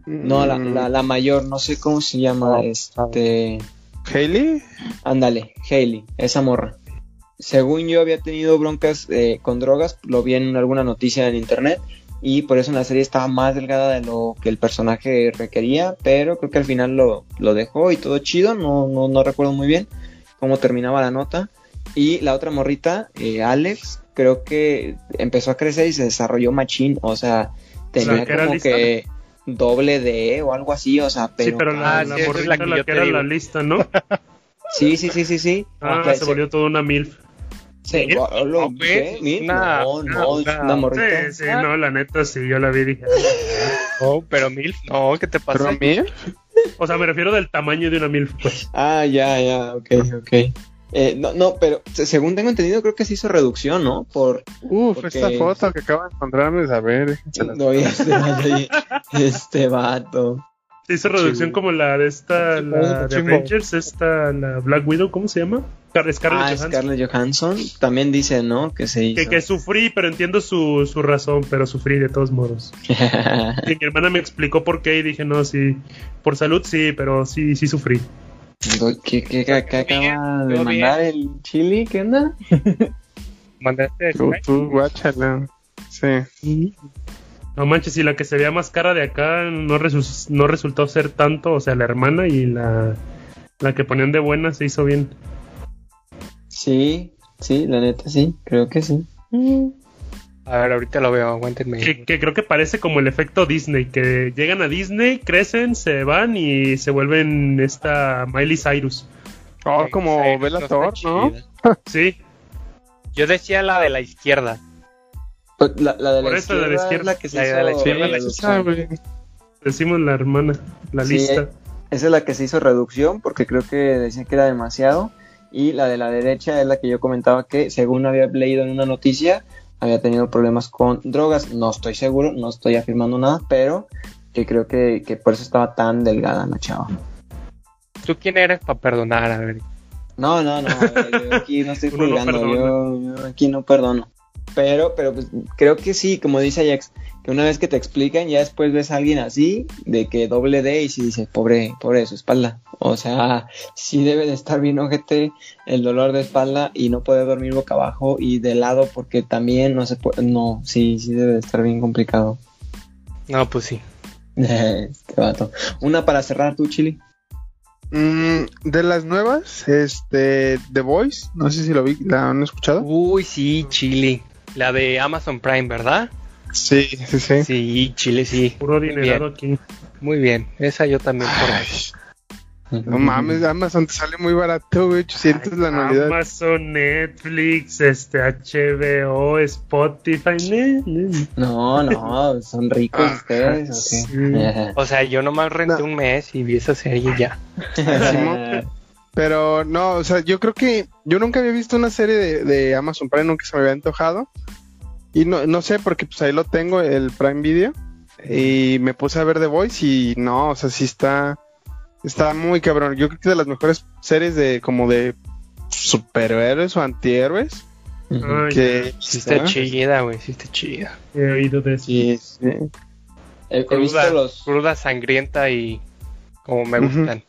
no, la, Mm, la, la mayor, no sé cómo se llama, No, este... ¿Hailey? Ándale, Hailey, esa morra. Según yo había tenido broncas eh, con drogas, lo vi en alguna noticia en internet y por eso en la serie estaba más delgada de lo que el personaje requería, pero creo que al final lo, lo dejó y todo chido, no, no, no recuerdo muy bien cómo terminaba la nota. Y la otra morrita, eh, Alex, creo que empezó a crecer y se desarrolló machín, o sea, tenía ¿La que como lista? que doble D o algo así, o sea, pero... sí, pero la, Ah, la morrita la la que que, yo te era digo. la lista, ¿no? Sí, sí, sí, sí, sí. Ah, se volvió toda una MILF. Sí, ¿Mil? lo- No, pues, ¿qué? No, no, es una- una morrita. Sí, sí, no, la neta, sí, yo la vi y dije. No, pero mil. No, ¿qué te ¿Pero pasa? a mí? O sea, me refiero del tamaño de una MILF, pues. Ah, ya, ya, ok, ok. Eh, no, no, pero se- según tengo entendido, creo que se hizo reducción, ¿no? Por. Uf, Porque- esta foto que acabo de encontrarme, a ver. No, este Este vato. Se hizo reducción Sí. como la de esta, la de. Avengers, esta, la Black Widow, ¿cómo se llama? Scar- Scarlett Ah, Johansson. Scarlett Johansson. También dice, ¿no? Que se hizo. Que, que sufrí, pero entiendo su, su razón, pero sufrí de todos modos. Y mi hermana me explicó por qué y dije, no, sí, por salud sí, pero sí, sí sufrí. ¿Qué, qué, qué- qué acaba de mandar el chili? ¿Qué onda? Mandaste Tú, tú, guáchala. Sí. No manches, y la que se veía más cara de acá no, no resultó ser tanto, o sea, la hermana y la, la que ponían de buena se hizo bien. Sí, sí, la neta sí, creo que sí. A ver, ahorita lo veo, aguántenme. Que, creo que parece como el efecto Disney, que llegan a Disney, crecen, se van y se vuelven esta Miley Cyrus. Oh, como Bella Thor, ¿no? sí. Yo decía la de la izquierda. Pues, la, de la, izquierda, es la que se hizo... De la izquierda, la Decimos la hermana, la lista. Esa es la que se hizo reducción porque creo que decía que era demasiado. Y la de la derecha es la que yo comentaba que, según había leído en una noticia, había tenido problemas con drogas. No estoy seguro, no estoy afirmando nada, pero que creo que, por eso estaba tan delgada la chava. ¿Tú quién eres para perdonar? A ver. No, no, no, yo aquí no estoy juzgando, yo, aquí no perdono. Pero, pero pues, creo que sí, como dice Ajax, que una vez que te explican, ya después ves a alguien así, de que doble D y si dice, pobre, pobre de su espalda. O sea, sí debe de estar bien ojete el dolor de espalda y no poder dormir boca abajo y de lado porque también no se puede, no, sí, sí debe de estar bien complicado. No, pues sí. este vato. Una para cerrar tu Chili. Mm, de las nuevas, este, The Voice, no sé si lo vi, la han escuchado. Uy, sí, Chile. La de Amazon Prime, ¿verdad? Sí, sí, sí. Sí, Chile, sí. Puro dinero aquí. Muy bien, esa yo también. No mames, Amazon te sale muy barato, güey, 800 la Navidad. Amazon, Netflix, este, HBO, Spotify. No, no, son ricos ah, ustedes. O sea, yo nomás renté un mes y vi esa serie ya. Pero no, o sea, yo creo que yo nunca había visto una serie de, de Amazon Prime, nunca se me había antojado. Y no, no sé, porque pues ahí lo tengo, el Prime Video. Y me puse a ver The Voice y no, o sea, sí está, está muy cabrón. Yo creo que de las mejores series de como de superhéroes o antihéroes. que sí está chida, güey, sí está chida. He oído de eso. Sí, sí. He, cruda, los... cruda, sangrienta y como me gustan.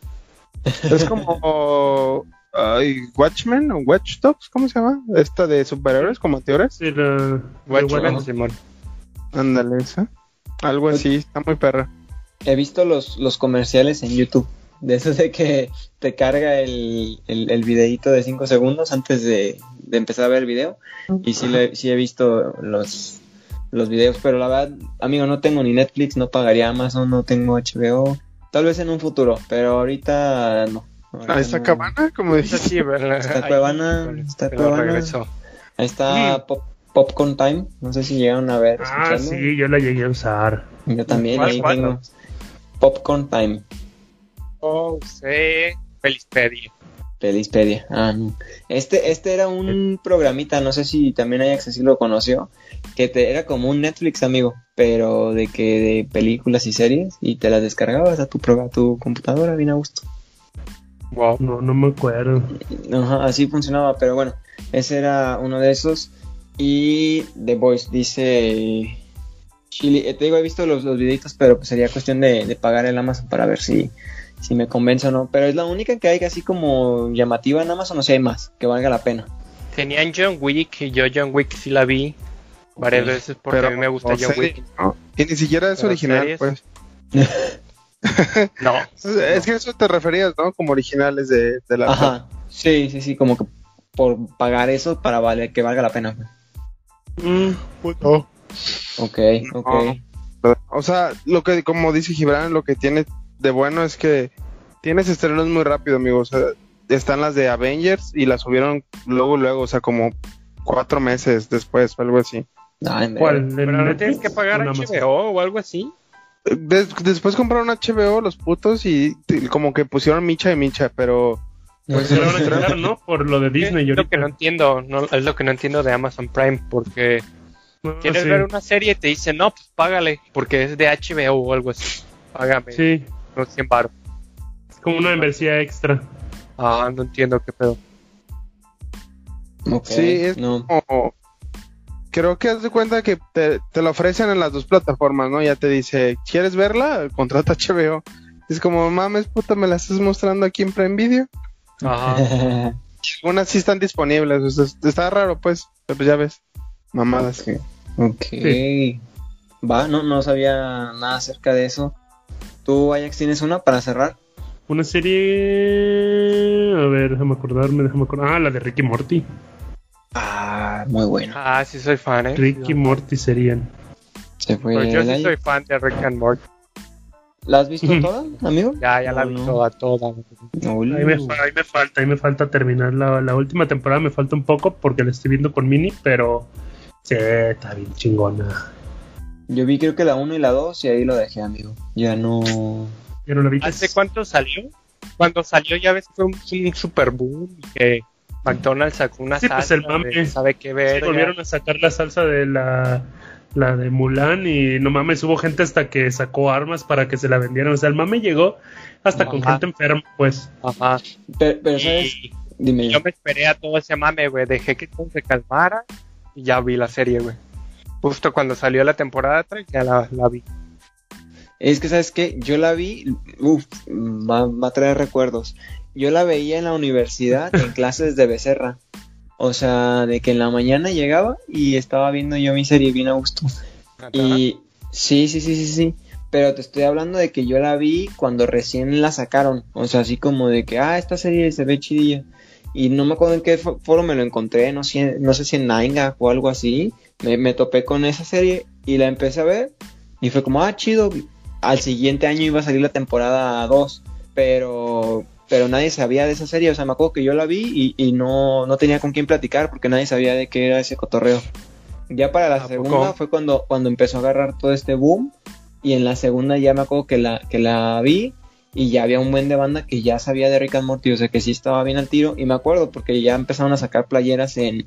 Es como Ay, Watchmen o Watch Dogs, ¿cómo se llama? Esta de superhéroes como antihéroes. Sí, la Watchmen, Simón. Ándale, esa. Algo así, está muy perra. He visto los, los comerciales en YouTube. De eso de que te carga el, el, el videíto de 5 segundos antes de, empezar a ver el video. Y sí, le, sí he visto los, los videos, pero la verdad, amigo, no tengo ni Netflix, no pagaría Amazon, no tengo HBO. Tal vez en un futuro, pero ahorita no. ¿A esta cabana? Como dices. Sí, esta cuevana. Esta cuevana. Ahí está Pop, Popcorn Time. No sé si llegaron a ver. Ah, sí, yo la llegué a usar. Yo también, ahí tengo. Popcorn Time. Oh, sí. Felispedia. Felispedia. Ah, Este, este era un programita, no sé si también hay acceso lo conoció, que te, era como un Netflix, amigo, pero de que de películas y series y te las descargabas a tu, a tu computadora bien a gusto. Wow. No, no me acuerdo. así funcionaba, pero bueno, ese era uno de esos. Y The Voice dice Chile, eh, te digo, he visto los, los videitos, pero pues sería cuestión de, pagar el Amazon para ver si, si me convence o no. Pero es la única que hay así como llamativa en Amazon, o si hay más, que valga la pena. Tenían John Wick, y yo John Wick sí la vi varias veces porque a mí me gusta John Wick. Y ni siquiera es original, pues. no. Es que eso te referías, ¿no? Como originales de, la. Ajá. Sí, sí, sí, como que por pagar eso para vale, que valga la pena. Mm, pues no. Ok, ok. O sea, lo que, como dice Gibran, lo que tiene de bueno es que tienes estrenos muy rápido, amigos. O sea, están las de Avengers y las subieron luego, luego, o sea, como cuatro meses después o algo así. ¿Cuál? ¿Pero no tienes que pagar HBO o algo así? Después compraron HBO los putos y, como que pusieron micha y micha, pero pues ¿no? Por lo de Disney. Es lo que no entiendo, no, es lo que no entiendo de Amazon Prime, porque quieres ver una serie y te dicen, no, pues págale, porque es de HBO o algo así. Págame. Sí. No 100 baros. Es como una membresía extra. Ah, no entiendo qué pedo. sí, es como creo que haz de cuenta que te, lo ofrecen en las dos plataformas, ¿no? Ya te dice, ¿quieres verla? Contrata HBO. Es como, mames, puta, me la estás mostrando aquí en Prime Video. Ajá. Algunas sí están disponibles. está raro, pues. Pero pues ya ves. Mamadas. Ok. Va, no, no sabía nada acerca de eso. ¿Tú, Ajax, tienes una para cerrar? Una serie. A ver, déjame acordarme, déjame acordarme. Ah, la de Ricky Morty. Muy buena. Ah, sí soy fan, ¿eh? Ricky Morty serían. Se fue. Pero yo sí soy fan de Rick and Morty. ¿La has visto toda, amigo? Ya, ya la vi toda, toda. Ahí me, ahí me, falta, ahí me falta terminar la, la, última temporada, me falta un poco porque la estoy viendo con Mini, pero sí, está bien chingona. Yo vi creo que la 1 y la 2 y ahí lo dejé, amigo. Ya no... Ya no la vi. ¿Hace cuánto salió? Cuando salió ya ves que fue un, un super boom que McDonald's sacó una sí, salsa pues el mame. de sabe qué ver. Sí, volvieron a sacar la salsa de la la de Mulan y no mames, hubo gente hasta que sacó armas para que se la vendieran. O sea, el mame llegó hasta Ajá. con gente enferma, pues. Ajá. Pero, pero ¿sabes? Dime. yo me esperé a todo ese mame, güey. Dejé que todo se calmara y ya vi la serie, güey. Justo cuando salió la temporada 3 ya la, la vi. Es que, ¿sabes qué? Yo la vi, uff, va, va a traer recuerdos. Yo la veía en la universidad en clases de becerra. O sea, de que en la mañana llegaba y estaba viendo yo mi serie bien a gusto. Y sí, sí, sí, sí, sí. Pero te estoy hablando de que yo la vi cuando recién la sacaron. O sea, así como de que, ah, esta serie se ve chidilla. Y no me acuerdo en qué fo- foro me lo encontré, no sé, no sé si en Nine o algo así. Me, me topé con esa serie y la empecé a ver. Y fue como, ah, chido. Al siguiente año iba a salir la temporada 2. Pero, pero nadie sabía de esa serie. O sea, me acuerdo que yo la vi y, y no, no tenía con quién platicar porque nadie sabía de qué era ese cotorreo. Ya para la ¿A segunda poco? fue cuando, cuando empezó a agarrar todo este boom. Y en la segunda ya me acuerdo que la, que la vi. Y ya había un buen de banda que ya sabía de Rick and Morty. O sea que sí estaba bien al tiro. Y me acuerdo porque ya empezaron a sacar playeras en,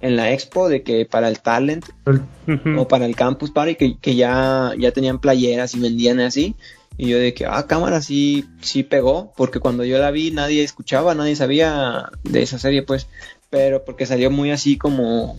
en la expo de que para el talent o para el campus party que, que ya, ya tenían playeras y vendían así. Y yo de que, ah, cámara, sí, sí pegó, porque cuando yo la vi nadie escuchaba, nadie sabía de esa serie, pues, pero porque salió muy así como,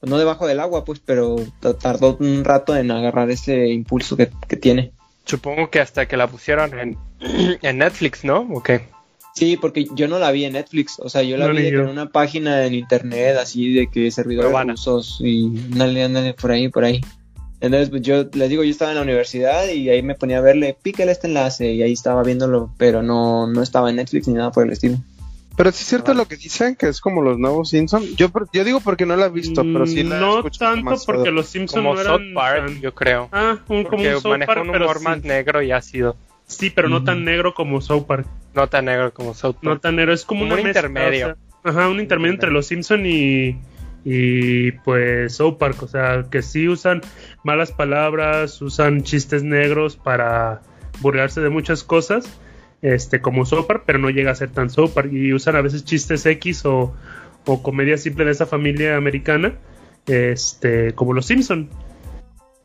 no debajo del agua, pues, pero tardó un rato en agarrar ese impulso que, que tiene. Supongo que hasta que la pusieron en, en Netflix, ¿no? ¿O qué? Sí, porque yo no la vi en Netflix, o sea, yo la No, vi en una página en internet, así de que servidores rusos y ándale, ándale, por ahí, por ahí. Entonces, pues yo les digo, yo estaba en la universidad y ahí me ponía a verle, pícale este enlace y ahí estaba viéndolo, pero no, no estaba en Netflix ni nada por el estilo. Pero sí es cierto lo que dicen, que es como los nuevos Simpsons. Yo, por- yo digo porque no la he visto, pero sí la he No tanto porque los Simpsons Como no South eran Park, tan- yo creo. Ah, un, como un South Park, un pero humor sí. más negro y ácido. Sí, pero no tan negro como South Park. No tan negro como South Park. No tan negro, es como Como una un mezcla, intermedio. o sea, ajá, un intermedio entre los Simpson y y pues South Park, o sea, que sí usan malas palabras, usan chistes negros para burlarse de muchas cosas, este como South Park, pero no llega a ser tan South Park y usan a veces chistes X o, o comedia simple de esa familia americana, este como los Simpson.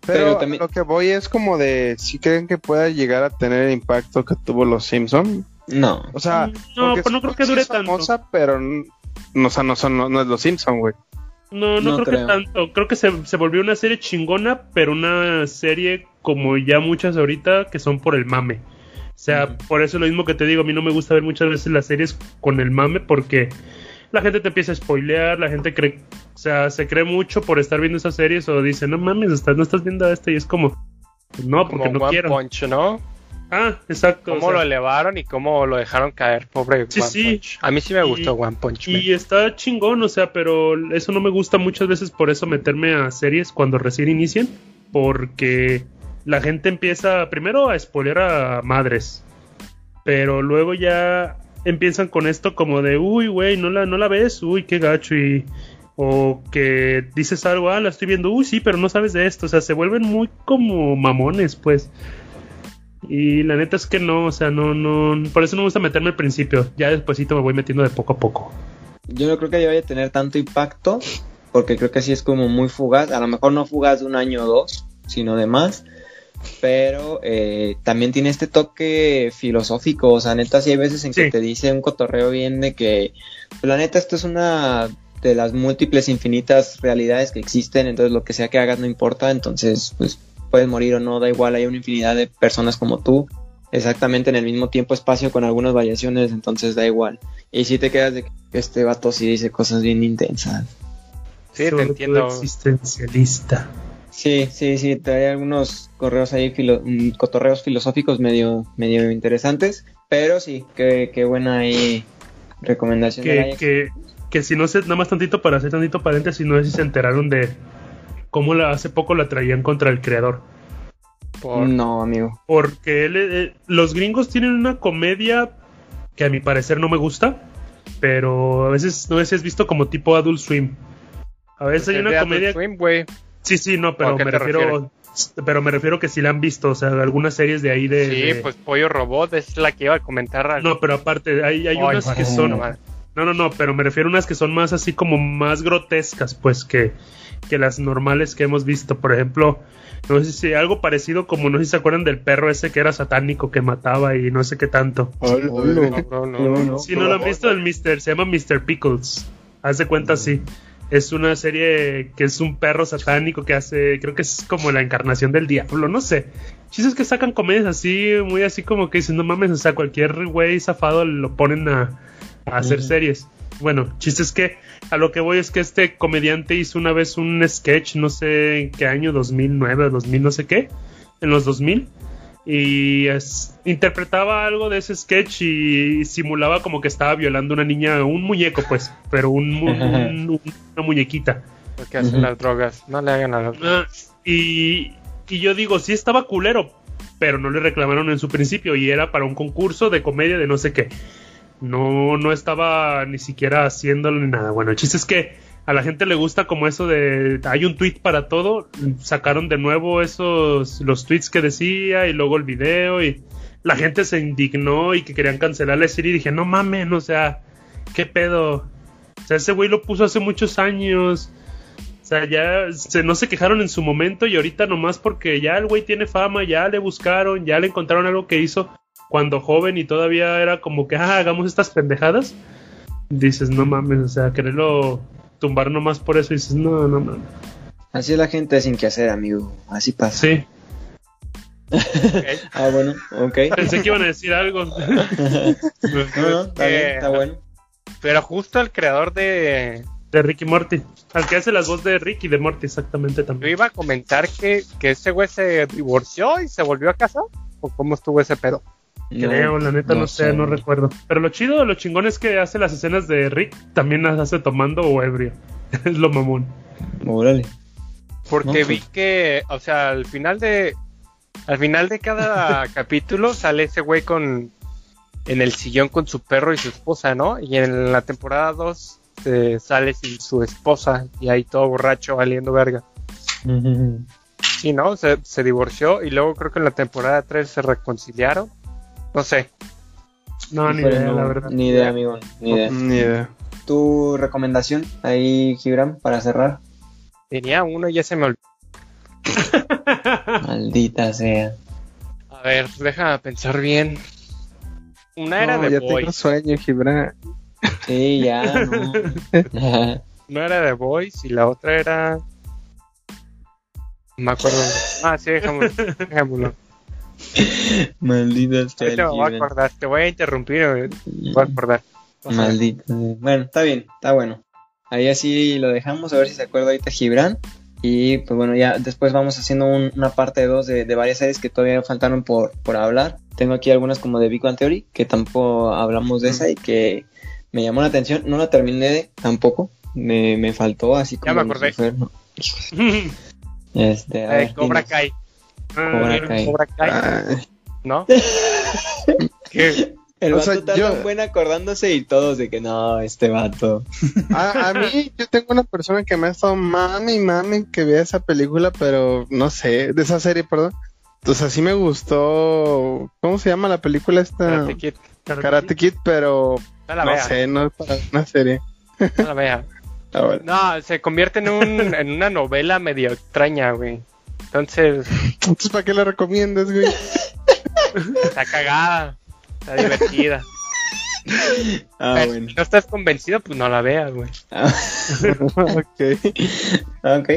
Pero, Pero también- lo que voy es como de si creen que pueda llegar a tener el impacto que tuvo los Simpsons. No, O sea, No, pero no creo que dure es famosa, tanto. pero no, o sea, no, son, no, no es los Simpsons, güey. No, no, No creo, creo. que tanto. Creo que se, se volvió una serie chingona, pero una serie como ya muchas ahorita que son por el mame. O sea, por eso es lo mismo que te digo, a mí no me gusta ver muchas veces las series con el mame porque la gente te empieza a spoilear, la gente cree, o sea, se cree mucho por estar viendo esas series o dice, no mames, estás, no estás viendo esto y es como, no, porque como no One quiero. Punch, ¿no? Ah, exacto. o Cómo sea, lo elevaron y cómo lo dejaron caer, pobre Sí, One sí. Punch. A mí sí me Y- gustó One Punch Man. Y está chingón, o sea, pero eso no me gusta muchas veces por eso meterme a series cuando recién inician, porque la gente empieza primero a spoiler a madres, pero luego ya empiezan con esto como de, uy, güey, no la, no la ves, uy, qué gacho, y o que dices algo, ah, la estoy viendo, uy, sí, pero no sabes de esto, o sea, se vuelven muy como mamones, pues. Y la neta es que no, o sea, no, no, por eso no me gusta meterme al principio, ya despuesito me voy metiendo de poco a poco. yo no creo que vaya a tener tanto impacto, porque creo que sí es como muy fugaz, a lo mejor no fugaz de un año o dos, sino de más, pero eh, también tiene este toque filosófico, o sea, neta, sí hay veces en que te dice un cotorreo bien de que, pues, la neta, esto es una de las múltiples infinitas realidades que existen, entonces lo que sea que hagas no importa, entonces, pues, puedes morir o no, da igual, hay una infinidad de personas como tú, exactamente en el mismo tiempo espacio con algunas variaciones, entonces da igual. Y si te quedas de que este vato sí dice cosas bien intensas. Sí, te entiendo. existencialista. Sí, sí, sí, trae algunos correos ahí, mm, cotorreos filosóficos medio, medio interesantes, pero sí, qué, qué buena ahí recomendación. Que, que, que, si no sé, nada más tantito para hacer tantito paréntesis, no sé si se enteraron de cómo la, hace poco la traían contra el creador. No, amigo. Porque eh, los gringos tienen una comedia que a mi parecer no me gusta, pero a veces no sé si has visto como tipo Adult Swim. A veces hay una comedia. Swim, Sí, sí, no, pero me refiero. Pero me refiero que si la han visto, o sea, algunas series de ahí de. Sí, pues Pollo Robot es la que iba a comentar. No, pero aparte, hay, hay unas que son. No, no, no, pero me refiero a unas que son más así como más grotescas, pues, que, que las normales que hemos visto. Por ejemplo, no sé si algo parecido como, no sé si se acuerdan del perro ese que era satánico, que mataba y no sé qué tanto. Si no lo han visto, el Mister, se llama Mr. Pickles. Haz de cuenta así es una serie que es un perro satánico que hace, creo que es como la encarnación del diablo, no sé. Chistes que sacan comedias así, muy así como que dicen, no mames, o sea, cualquier güey zafado lo ponen a, hacer series. Bueno, chistes que a lo que voy es que este comediante hizo una vez un sketch, no sé en qué año, 2009, 2000, no sé qué, en los 2000 y interpretaba algo de ese sketch y simulaba como que estaba violando a una niña, un muñeco pues, pero un, una muñequita. Lo que hacen las drogas, no le hagan a las ah, y, y yo digo, sí estaba culero, pero no le reclamaron en su principio y era para un concurso de comedia de no sé qué. No, no estaba ni siquiera haciéndole nada. Bueno, el chiste es que a la gente le gusta como eso de hay un tweet para todo, sacaron de nuevo esos los tweets que decía y luego el video y la gente se indignó y que querían cancelar la serie y dije, "No mames, o sea, qué pedo." O sea, ese güey lo puso hace muchos años. O sea, ya se, no se quejaron en su momento y ahorita nomás porque ya el güey tiene fama, ya le buscaron, ya le encontraron algo que hizo cuando joven y todavía era como que, ah, hagamos estas pendejadas. Dices, no mames, o sea, quererlo tumbar nomás por eso y dices, no, no, no. Así es la gente sin que hacer, amigo. Así pasa. Sí. ah, bueno, ok. Pensé que iban a decir algo. no, no, está bien, está bueno. Pero justo el creador de... De Ricky Morty. Al que hace las voces de Ricky y de Morty, exactamente también. Yo iba a comentar que, que ese güey se divorció y se volvió a casar. ¿O cómo estuvo ese pedo? Creo, la neta no, sé, no recuerdo. Pero lo chido, lo chingón es que hace las escenas de Rick, también las hace tomando o ebrio. es lo mamón. Órale. Porque vi que, o sea, al final de. Al final de cada capítulo sale ese güey con. En el sillón con su perro y su esposa, ¿no? Y en la temporada 2 eh, sale sin su esposa y ahí todo borracho valiendo verga. Sí, ¿no? Se, se divorció y luego creo que en la temporada 3 se reconciliaron no sé. No, ni idea, la verdad. Ni idea, amigo. Ni idea. Ni idea. ¿Tu recomendación ahí, Gibran, para cerrar? Tenía uno y ya se me olvidó. Maldita sea. A ver, déjame pensar bien. Una era de ya Boys. tengo sueño, Gibran. Sí, ya, no. Una era de Boys y la otra era. No me acuerdo. Ah, sí, déjame. déjamelo. Maldita sea. Te voy a acordar, te voy a interrumpir, voy a acordar. Maldita. Bueno, está bien, está bueno. Ahí así lo dejamos, a ver si se acuerda ahorita Gibran. Y pues bueno, ya después vamos haciendo una parte 2 de, de, varias series que todavía faltaron por, por hablar. Tengo aquí algunas como de Big Bang Theory, que tampoco hablamos de esa y que me llamó la atención. No la terminé tampoco, me, me faltó así como... Ya me acordé. este, a eh, Cobra Kai. Cobra Kai. ¿No? El vato está tan buen acordándose y todos de que no, este vato. A, a, mí, yo tengo una persona que me ha estado mami, mami, que vea esa película, pero no sé, de esa serie, perdón. Entonces así me gustó. ¿Cómo se llama la película esta? Karate Kid. Karate, Kid, pero no, sé, no es para una serie. No la vea. Ah, no, se convierte en, un, en una novela medio extraña, güey. Entonces. Entonces, ¿para qué la recomiendas, güey? Está cagada. Está divertida. Ah, bueno. Si no estás convencido, pues no la veas, güey. Ah. ok. Ok.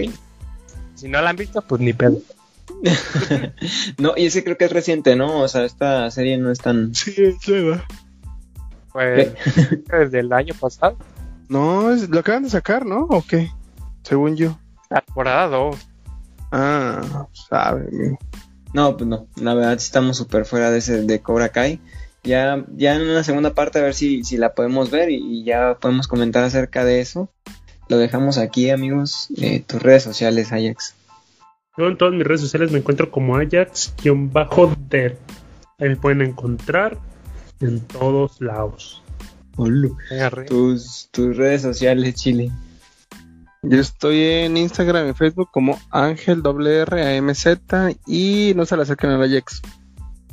Si no la han visto, pues ni pedo. no, y ese creo que es reciente, ¿no? O sea, esta serie no es tan. Sí, es nueva. Pues desde el año pasado. No, es, lo acaban de sacar, ¿no? ¿O qué? según yo. Temporada 2. Ah, sabe. No, pues no, la verdad estamos súper fuera de ese de Cobra Kai. Ya, ya en una segunda parte a ver si, si la podemos ver y, ya podemos comentar acerca de eso. Lo dejamos aquí, amigos. Eh, tus redes sociales, Ajax. Yo en todas mis redes sociales me encuentro como Ajax-Der. Ahí me pueden encontrar en todos lados. Tus, tus redes sociales, Chile. Yo estoy en Instagram y Facebook como Ángel WRAMZ y no se la acerquen a la Ajax.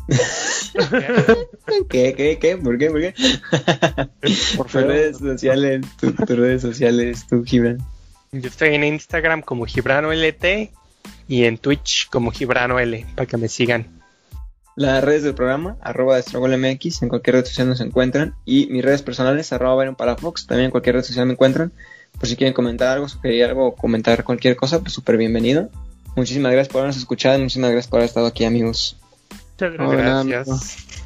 ¿Qué, qué, qué? ¿Por qué? ¿Por qué? Por tus redes sociales, tus redes sociales, tú, Gibran. Yo estoy en Instagram como GibranOLT y en Twitch como GibranOL para que me sigan. Las redes del programa, arroba MX, en cualquier red social nos encuentran. Y mis redes personales, arroba para Fox, también en cualquier red social me encuentran. Por si quieren comentar algo, sugerir algo o comentar cualquier cosa, pues súper bienvenido. Muchísimas gracias por habernos escuchado muchísimas gracias por haber estado aquí, amigos. Muchas gracias.